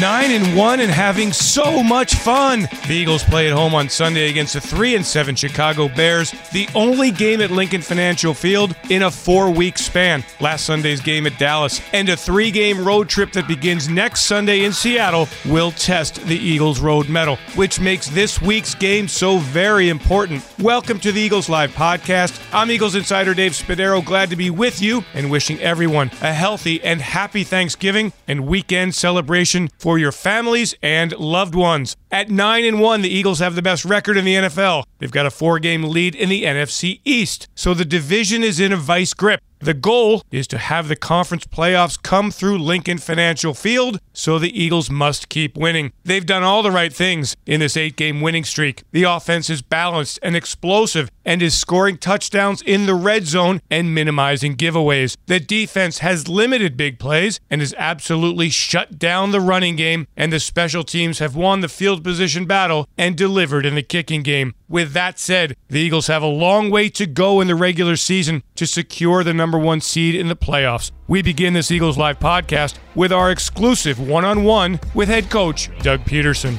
9 and 1 and having so much fun. The Eagles play at home on Sunday against the 3 and 7 Chicago Bears, the only game at Lincoln Financial Field in a 4-week span. Last Sunday's game at Dallas and a 3-game road trip that begins next Sunday in Seattle will test the Eagles road mettle, which makes this week's game so very important. Welcome to the Eagles Live podcast. I'm Eagles insider Dave Spadaro, glad to be with you and wishing everyone a healthy and happy Thanksgiving and weekend celebration for your families and loved ones. At 9 and 1, the Eagles have the best record in the NFL. They've got a 4-game lead in the NFC East. So the division is in a vice grip. The goal is to have the conference playoffs come through Lincoln Financial Field, so the Eagles must keep winning. They've done all the right things in this eight game winning streak. The offense is balanced and explosive and is scoring touchdowns in the red zone and minimizing giveaways. The defense has limited big plays and has absolutely shut down the running game, and the special teams have won the field position battle and delivered in the kicking game. With that said, the Eagles have a long way to go in the regular season to secure the number one seed in the playoffs. We begin this Eagles Live podcast with our exclusive one on one with head coach Doug Pederson.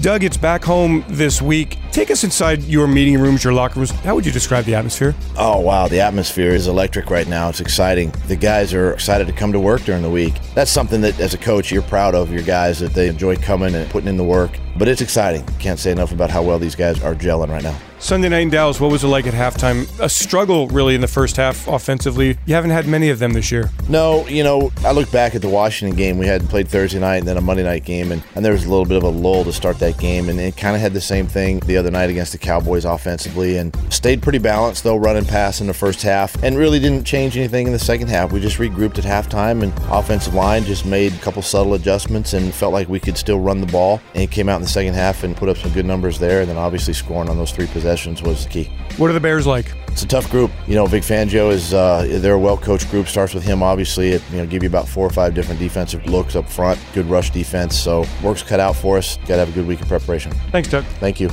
Doug, it's back home this week. Take us inside your meeting rooms, your locker rooms. How would you describe the atmosphere? Oh, wow. The atmosphere is electric right now. It's exciting. The guys are excited to come to work during the week. That's something that, as a coach, you're proud of your guys that they enjoy coming and putting in the work. But it's exciting. Can't say enough about how well these guys are gelling right now. Sunday night in Dallas, what was it like at halftime? A struggle, really, in the first half offensively. You haven't had many of them this year. No, you know, I look back at the Washington game. We had played Thursday night and then a Monday night game, and, and there was a little bit of a lull to start that game. And it kind of had the same thing the other night against the Cowboys offensively and stayed pretty balanced, though, running pass in the first half and really didn't change anything in the second half. We just regrouped at halftime, and offensive line just made a couple subtle adjustments and felt like we could still run the ball. And came out in the second half and put up some good numbers there. And then obviously scoring on those three possessions was the key. What are the Bears like? It's a tough group. You know, Vic Fangio is uh, they're a well-coached group. Starts with him, obviously. It you know give you about four or five different defensive looks up front. Good rush defense. So work's cut out for us. Got to have a good week of preparation. Thanks, Doug. Thank you.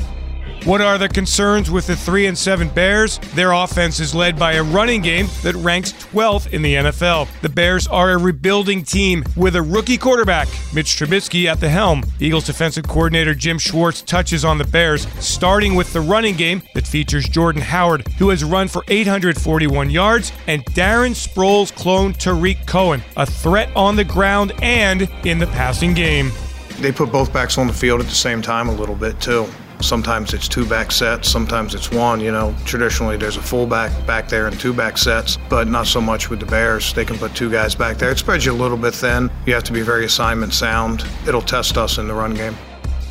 What are the concerns with the 3 and 7 Bears? Their offense is led by a running game that ranks 12th in the NFL. The Bears are a rebuilding team with a rookie quarterback, Mitch Trubisky, at the helm. Eagles defensive coordinator Jim Schwartz touches on the Bears, starting with the running game that features Jordan Howard, who has run for 841 yards, and Darren Sproles' clone Tarik Cohen, a threat on the ground and in the passing game. They put both backs on the field at the same time a little bit, too. Sometimes it's two back sets, sometimes it's one. You know, traditionally there's a fullback back there and two back sets, but not so much with the Bears. They can put two guys back there. It spreads you a little bit thin. You have to be very assignment sound. It'll test us in the run game.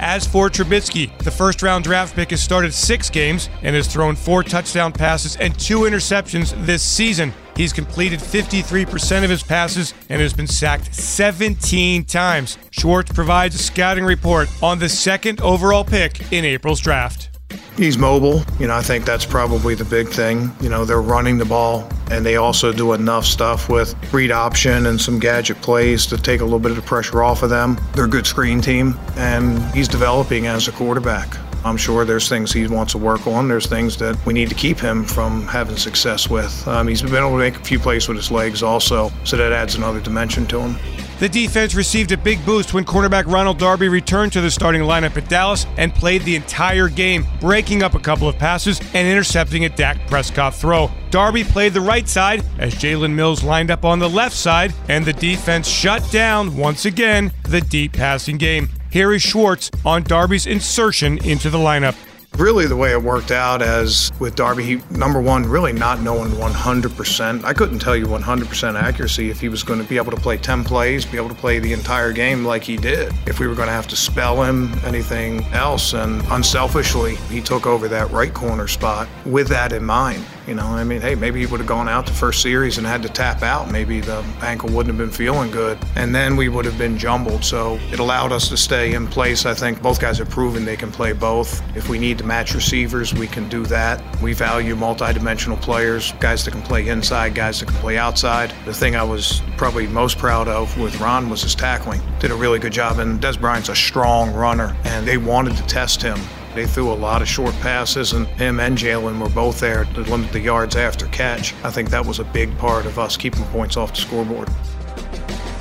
As for Trubisky, the first round draft pick has started six games and has thrown four touchdown passes and two interceptions this season. He's completed 53% of his passes and has been sacked 17 times. Schwartz provides a scouting report on the second overall pick in April's draft. He's mobile. You know, I think that's probably the big thing. You know, they're running the ball and they also do enough stuff with read option and some gadget plays to take a little bit of the pressure off of them. They're a good screen team and he's developing as a quarterback. I'm sure there's things he wants to work on. There's things that we need to keep him from having success with. Um, he's been able to make a few plays with his legs also, so that adds another dimension to him. The defense received a big boost when cornerback Ronald Darby returned to the starting lineup at Dallas and played the entire game, breaking up a couple of passes and intercepting a Dak Prescott throw. Darby played the right side as Jalen Mills lined up on the left side, and the defense shut down, once again, the deep passing game. Here is Schwartz on Darby's insertion into the lineup. Really, the way it worked out as with Darby, he, number one, really not knowing 100%. I couldn't tell you 100% accuracy if he was going to be able to play 10 plays, be able to play the entire game like he did. If we were going to have to spell him anything else, and unselfishly, he took over that right corner spot with that in mind. You know, I mean, hey, maybe he would have gone out the first series and had to tap out. Maybe the ankle wouldn't have been feeling good, and then we would have been jumbled. So it allowed us to stay in place. I think both guys have proven they can play both. If we need to match receivers, we can do that. We value multi-dimensional players, guys that can play inside, guys that can play outside. The thing I was probably most proud of with Ron was his tackling. Did a really good job, and Dez Bryant's a strong runner, and they wanted to test him. They threw a lot of short passes, and him and Jalen were both there to limit the yards after catch. I think that was a big part of us keeping points off the scoreboard.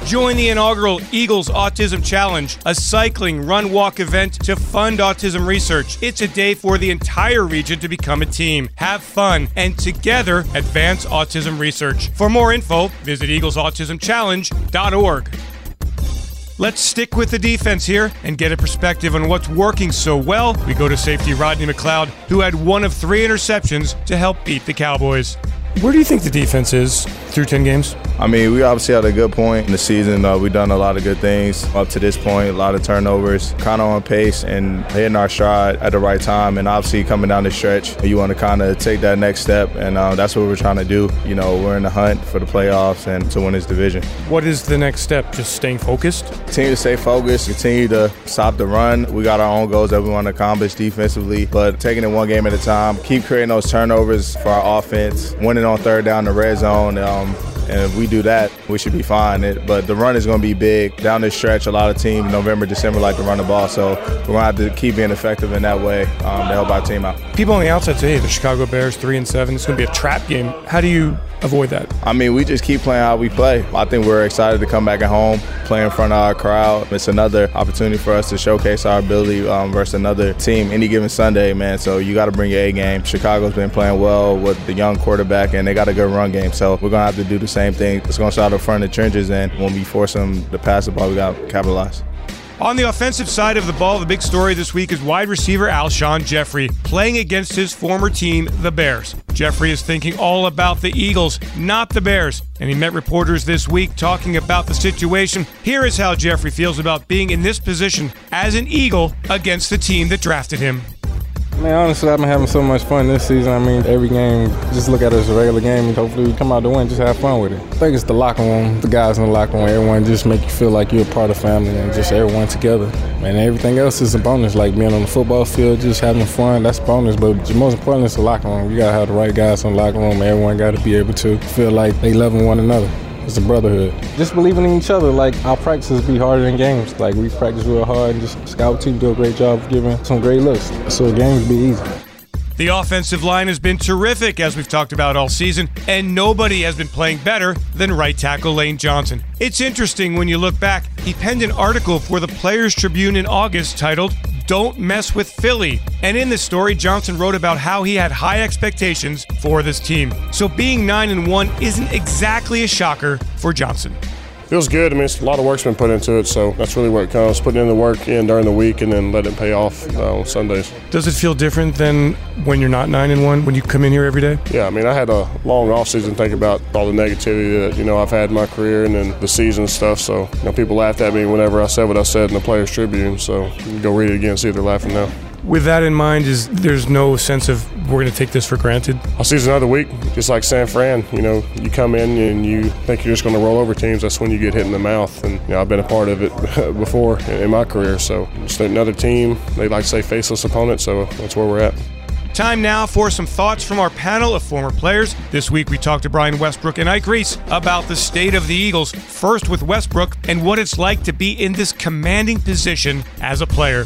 Join the inaugural Eagles Autism Challenge, a cycling run walk event to fund autism research. It's a day for the entire region to become a team, have fun, and together advance autism research. For more info, visit eaglesautismchallenge.org. Let's stick with the defense here and get a perspective on what's working so well. We go to safety Rodney McLeod, who had one of three interceptions to help beat the Cowboys. Where do you think the defense is through 10 games? I mean, we obviously had a good point in the season. Uh, we've done a lot of good things up to this point, a lot of turnovers, kind of on pace and hitting our stride at the right time. And obviously, coming down the stretch, you want to kind of take that next step, and uh, that's what we're trying to do. You know, we're in the hunt for the playoffs and to win this division. What is the next step? Just staying focused? Continue to stay focused, continue to stop the run. We got our own goals that we want to accomplish defensively, but taking it one game at a time, keep creating those turnovers for our offense, winning on third down the red zone. Um, and if we do that, we should be fine. It, but the run is going to be big. Down this stretch, a lot of teams, November, December, like to run the ball. So we're going to have to keep being effective in that way um, to help our team out. People on the outside say, hey, the Chicago Bears, 3 and 7, it's going to be a trap game. How do you avoid that? I mean, we just keep playing how we play. I think we're excited to come back at home, play in front of our crowd. It's another opportunity for us to showcase our ability um, versus another team any given Sunday, man. So you got to bring your A game. Chicago's been playing well with the young quarterback, and they got a good run game. So we're going to have to do the same thing. It's going to start up front of the trenches, and when we force them to pass the ball, we got to capitalize. On the offensive side of the ball, the big story this week is wide receiver Alshon Jeffery playing against his former team, the Bears. Jeffery is thinking all about the Eagles, not the Bears, and he met reporters this week talking about the situation. Here is how Jeffery feels about being in this position as an Eagle against the team that drafted him. Man, honestly, I've been having so much fun this season. I mean, every game, just look at it as a regular game and hopefully we come out to win, just have fun with it. I think it's the locker room, the guys in the locker room, everyone just make you feel like you're a part of family and just everyone together. And everything else is a bonus, like being on the football field, just having fun, that's bonus. But most important is the locker room. You gotta have the right guys in the locker room. Everyone gotta be able to feel like they loving one another. It's a brotherhood. Just believing in each other. Like our practices be harder than games. Like we practice real hard and just scout team do a great job of giving some great looks. So games be easy. The offensive line has been terrific, as we've talked about all season, and nobody has been playing better than right tackle Lane Johnson. It's interesting when you look back, he penned an article for the Players Tribune in August titled, Don't Mess with Philly. And in this story, Johnson wrote about how he had high expectations for this team. So being 9 and 1 isn't exactly a shocker for Johnson feels good. I mean, it's a lot of work's been put into it, so that's really where it comes. Putting in the work in during the week and then letting it pay off uh, on Sundays. Does it feel different than when you're not nine and one when you come in here every day? Yeah, I mean, I had a long off season thinking about all the negativity that you know I've had in my career and then the season stuff. So you know, people laughed at me whenever I said what I said in the Players Tribune. So go read it again, see if they're laughing now with that in mind, is there's no sense of we're going to take this for granted? I'll see another week, just like San Fran. You know, you come in and you think you're just going to roll over teams. That's when you get hit in the mouth. And you know, I've been a part of it before in my career. So just another team. They like to say faceless opponent. So that's where we're at. Time now for some thoughts from our panel of former players. This week we talked to Brian Westbrook and Ike Reese about the state of the Eagles, first with Westbrook and what it's like to be in this commanding position as a player.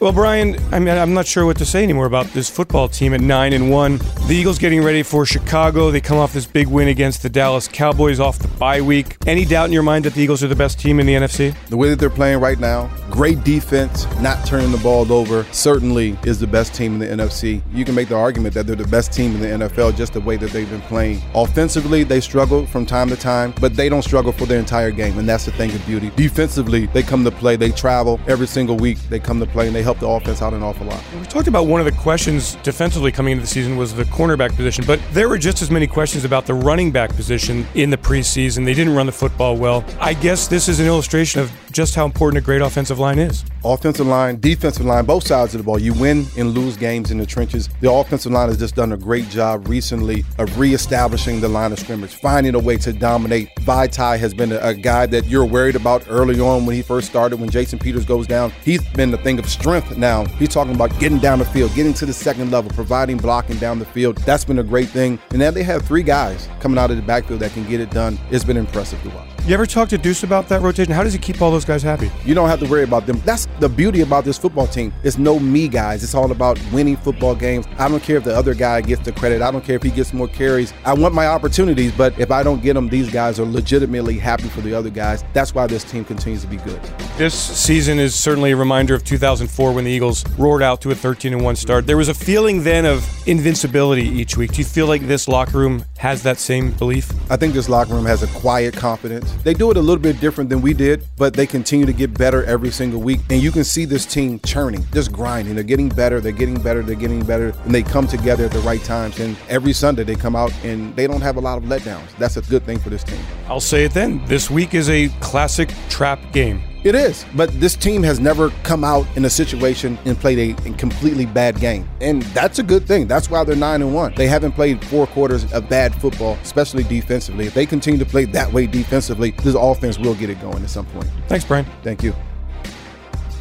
Well, Brian, I mean, I'm not sure what to say anymore about this football team at nine and one. The Eagles getting ready for Chicago. They come off this big win against the Dallas Cowboys off the bye week. Any doubt in your mind that the Eagles are the best team in the NFC? The way that they're playing right now, great defense, not turning the ball over, certainly is the best team in the NFC. You can make the argument that they're the best team in the NFL just the way that they've been playing. Offensively, they struggle from time to time, but they don't struggle for their entire game, and that's the thing of beauty. Defensively, they come to play. They travel every single week. They come to play and they help the offense out an awful lot. We talked about one of the questions defensively coming into the season was the cornerback position, but there were just as many questions about the running back position in the preseason. They didn't run the football well. I guess this is an illustration of just how important a great offensive line is. Offensive line, defensive line, both sides of the ball. You win and lose games in the trenches. The offensive line has just done a great job recently of reestablishing the line of scrimmage, finding a way to dominate. Vaitai has been a, a guy that you're worried about early on when he first started, when Jason Peters goes down. He's been the thing of strength now. He's talking about getting down the field, getting to the second level, providing blocking down the field. That's been a great thing. And now they have three guys coming out of the backfield that can get it done. It's been impressive to watch. You ever talk to Duce about that rotation? How does he keep all those guys happy. You don't have to worry about them. That's the beauty about this football team. It's no me guys. It's all about winning football games. I don't care if the other guy gets the credit. I don't care if he gets more carries. I want my opportunities, but if I don't get them, these guys are legitimately happy for the other guys. That's why this team continues to be good. This season is certainly a reminder of 2004 when the Eagles roared out to a 13 1 start. There was a feeling then of invincibility each week. Do you feel like this locker room has that same belief? I think this locker room has a quiet confidence. They do it a little bit different than we did, but they continue to get better every single week. And you can see this team churning, just grinding. They're getting better, they're getting better, they're getting better, and they come together at the right times. And every Sunday they come out and they don't have a lot of letdowns. That's a good thing for this team. I'll say it then. This week is a classic trap game. It is, but this team has never come out in a situation and played a, a, completely bad game, and that's a good thing. That's why they're nine and one. They haven't played four quarters of bad football, especially defensively. If they continue to play that way defensively, this offense will get it going at some point. Thanks, Brian. Thank you.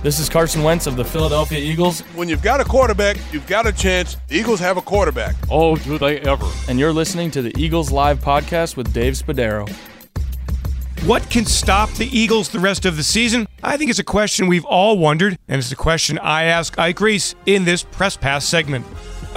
This is Carson Wentz of the Philadelphia Eagles. When you've got a quarterback, you've got a chance. The Eagles have a quarterback. Oh, do they ever? And you're listening to the Eagles Live podcast with Dave Spadaro. What can stop the Eagles the rest of the season? I think it's a question we've all wondered, and it's a question I ask Ike Reese in this Press Pass segment.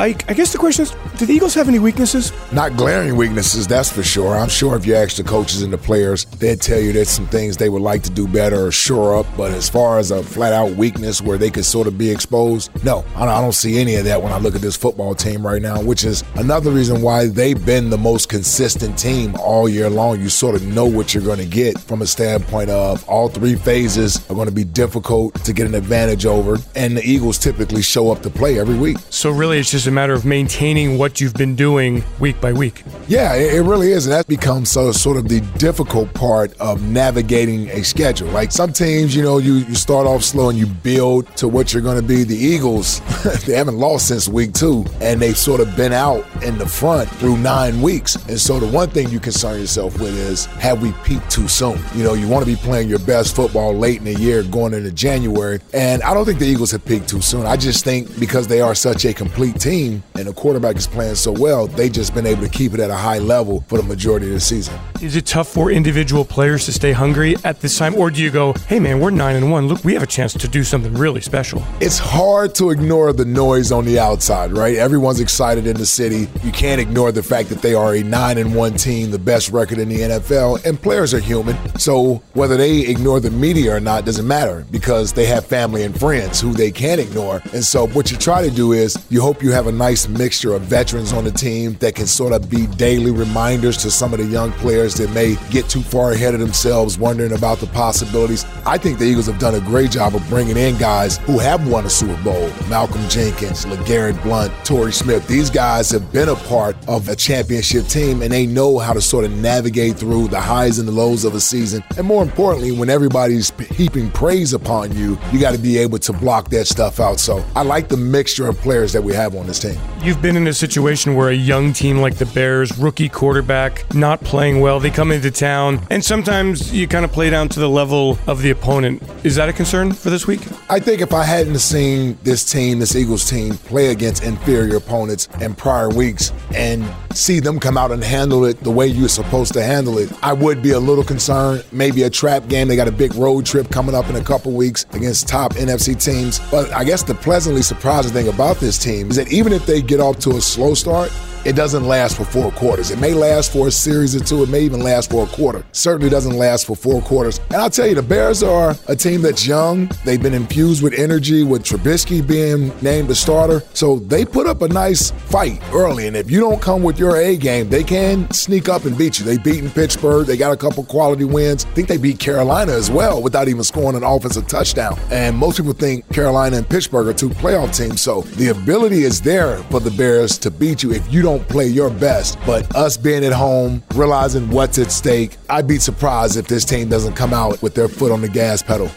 Ike, I guess the question is do the Eagles have any weaknesses? Not glaring weaknesses, that's for sure. I'm sure if you ask the coaches and the players, they'd tell you there's some things they would like to do better or shore up. But as far as a flat out weakness where they could sort of be exposed, no, I don't see any of that when I look at this football team right now, which is another reason why they've been the most consistent team all year long. You sort of know what you're going to get from a standpoint of all three phases are going to be difficult to get an advantage over, and the Eagles typically show up to play every week. So, really, it's just a matter of maintaining what you've been doing week by week. Yeah, it, really is. And that becomes so, sort of the difficult part of navigating a schedule. Like some teams, you know, you, you start off slow and you build to what you're going to be. The Eagles, they haven't lost since week two, and they've sort of been out in the front through nine weeks. And so the one thing you concern yourself with is have we peaked too soon? You know, you want to be playing your best football late in the year going into January. And I don't think the Eagles have peaked too soon. I just think because they are such a complete team and the quarterback is playing so well, they've just been able to keep it at a high level for the majority of the season. Is it tough for individual players to stay hungry at this time, or do you go, "Hey man, we're nine and one. Look, we have a chance to do something really special"? It's hard to ignore the noise on the outside, right? Everyone's excited in the city. You can't ignore the fact that they are a nine and one team, the best record in the NFL, and players are human. So whether they ignore the media or not doesn't matter because they have family and friends who they can't ignore. And so what you try to do is you hope you have a nice mixture of veterans on the team that can sort of be daily reminders to some of the young players that may get too far ahead of themselves, wondering about the possibilities. I think the Eagles have done a great job of bringing in guys who have won a Super Bowl. Malcolm Jenkins, LeGarrette Blount, Torrey Smith. These guys have been a part of a championship team and they know how to sort of navigate through the highs and the lows of a season. And more importantly, when everybody's heaping praise upon you, you got to be able to block that stuff out. So I like the mixture of players that we have on this team. You've been in a situation where a young team like the Bears, rookie quarterback, not playing well, they come into town, and sometimes you kind of play down to the level of the opponent. Is that a concern for this week? I think if I hadn't seen this team, this Eagles team, play against inferior opponents in prior weeks and see them come out and handle it the way you're supposed to handle it, I would be a little concerned. Maybe a trap game. They got a big road trip coming up in a couple weeks against top NFC teams. But I guess the pleasantly surprising thing about this team is that even if they get off to a slow start, it doesn't last for four quarters. It may last for a series or two. It may even last for a quarter. Certainly doesn't last for four quarters. And I'll tell you, the Bears are a team that's young. They've been infused with energy, with Trubisky being named the starter. So they put up a nice fight early. And if you don't come with your A game, they can sneak up and beat you. They beaten Pittsburgh. They got a couple quality wins. I think they beat Carolina as well without even scoring an offensive touchdown. And most people think Carolina and Pittsburgh are two playoff teams. So the ability is there for the Bears to beat you if you don't don't play your best. But us being at home, realizing what's at stake, I'd be surprised if this team doesn't come out with their foot on the gas pedal.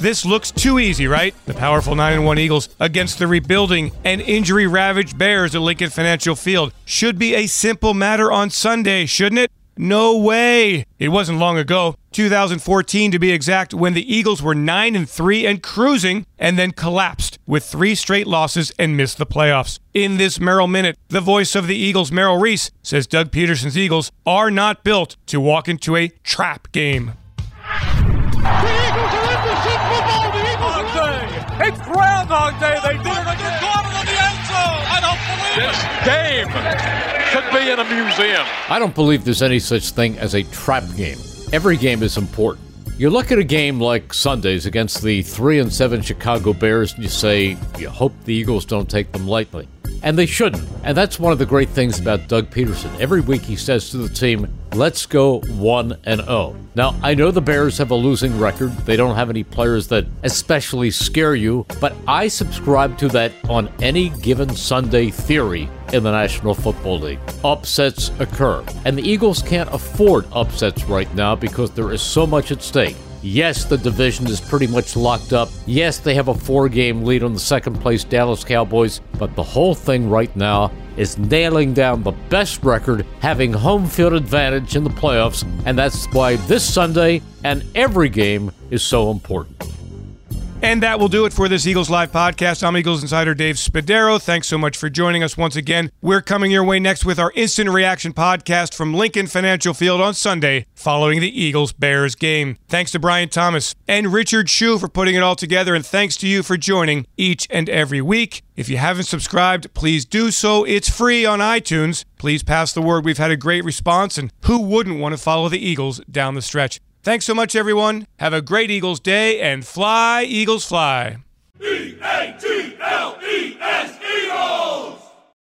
This looks too easy, right? The powerful 9 1 Eagles against the rebuilding and injury ravaged Bears at Lincoln Financial Field. Should be a simple matter on Sunday, shouldn't it? No way. It wasn't long ago, 2014 to be exact, when the Eagles were 9 and 3 and cruising and then collapsed with 3 straight losses and missed the playoffs. In this Merrill Minute, the voice of the Eagles, Merrill Reese, says Doug Pederson's Eagles are not built to walk into a trap game. The Eagles are in the seat, football, the Eagles Day! It's Groundhog Day. They did it again. Gone in the end zone. I don't believe this it. game should be in a museum. I don't believe there's any such thing as a trap game. Every game is important. You look at a game like Sundays against the 3 and 7 Chicago Bears and you say, you hope the Eagles don't take them lightly. And they shouldn't. And that's one of the great things about Doug Pederson. Every week he says to the team, let's go 1 and 0. Now, I know the Bears have a losing record. They don't have any players that especially scare you, but I subscribe to that on any given Sunday theory in the National Football League. Upsets occur, and the Eagles can't afford upsets right now because there is so much at stake. Yes, the division is pretty much locked up. Yes, they have a four game lead on the second place Dallas Cowboys, but the whole thing right now is nailing down the best record, having home field advantage in the playoffs, and that's why this Sunday and every game is so important. And that will do it for this Eagles Live podcast. I'm Eagles Insider Dave Spadaro. Thanks so much for joining us once again. We're coming your way next with our instant reaction podcast from Lincoln Financial Field on Sunday following the Eagles Bears game. Thanks to Brian Thomas and Richard Shu for putting it all together, and thanks to you for joining each and every week. If you haven't subscribed, please do so. It's free on iTunes. Please pass the word. We've had a great response, and who wouldn't want to follow the Eagles down the stretch? Thanks so much, everyone. Have a great Eagles day and fly, Eagles, fly. E A G L E S.